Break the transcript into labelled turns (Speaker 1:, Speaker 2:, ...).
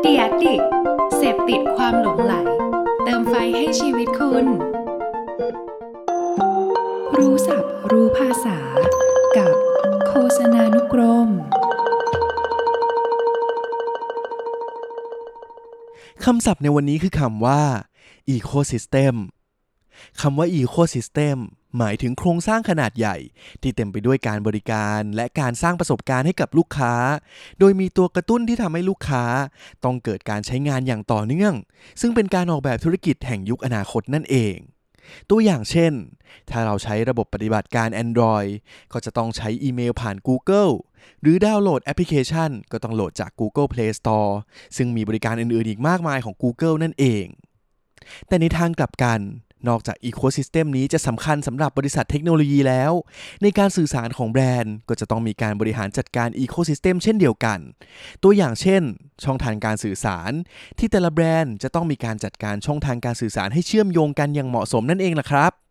Speaker 1: เดียดิกเสพติดความหลงไหล เติมไฟให้ชีวิตคุณ รู้ศัพท์รู้ภาษา กับโฆษณานุกรม
Speaker 2: คำศัพท์ในวันนี้คือคำว่า ecosystem คำว่า ecosystem หมายถึงโครงสร้างขนาดใหญ่ ที่เต็มไปด้วยการบริการและการสร้างประสบการณ์ให้กับลูกค้า โดยมีตัวกระตุ้นที่ทำให้ลูกค้า ต้องเกิดการใช้งานอย่างต่อเนื่อง ซึ่งเป็นการออกแบบธุรกิจแห่งยุคอนาคตนั่นเองตัวอย่างเช่น ถ้าเราใช้ระบบปฏิบัติการ Android ก็จะต้องใช้อีเมลผ่าน Google หรือดาวน์โหลดแอปพลิเคชัน ก็ต้องโหลดจาก Google Play Store ซึ่งมีบริการอื่นๆอีกมากมายของ Google นั่นเอง แต่ในทางกลับกัน นอกจากอีโคซิสเต็มนี้จะสำคัญสำหรับบริษัทเทคโนโลยีแล้ว ในการสื่อสารของแบรนด์ ก็จะต้องมีการบริหารจัดการ ecosystem เช่นเดียวกัน ตัวอย่างเช่น ช่องทางการสื่อสาร ที่แต่ละแบรนด์จะต้องมีการจัดการช่องทางการสื่อสารให้เชื่อมโยงกันอย่างเหมาะสมนั่นเองล่ะครับ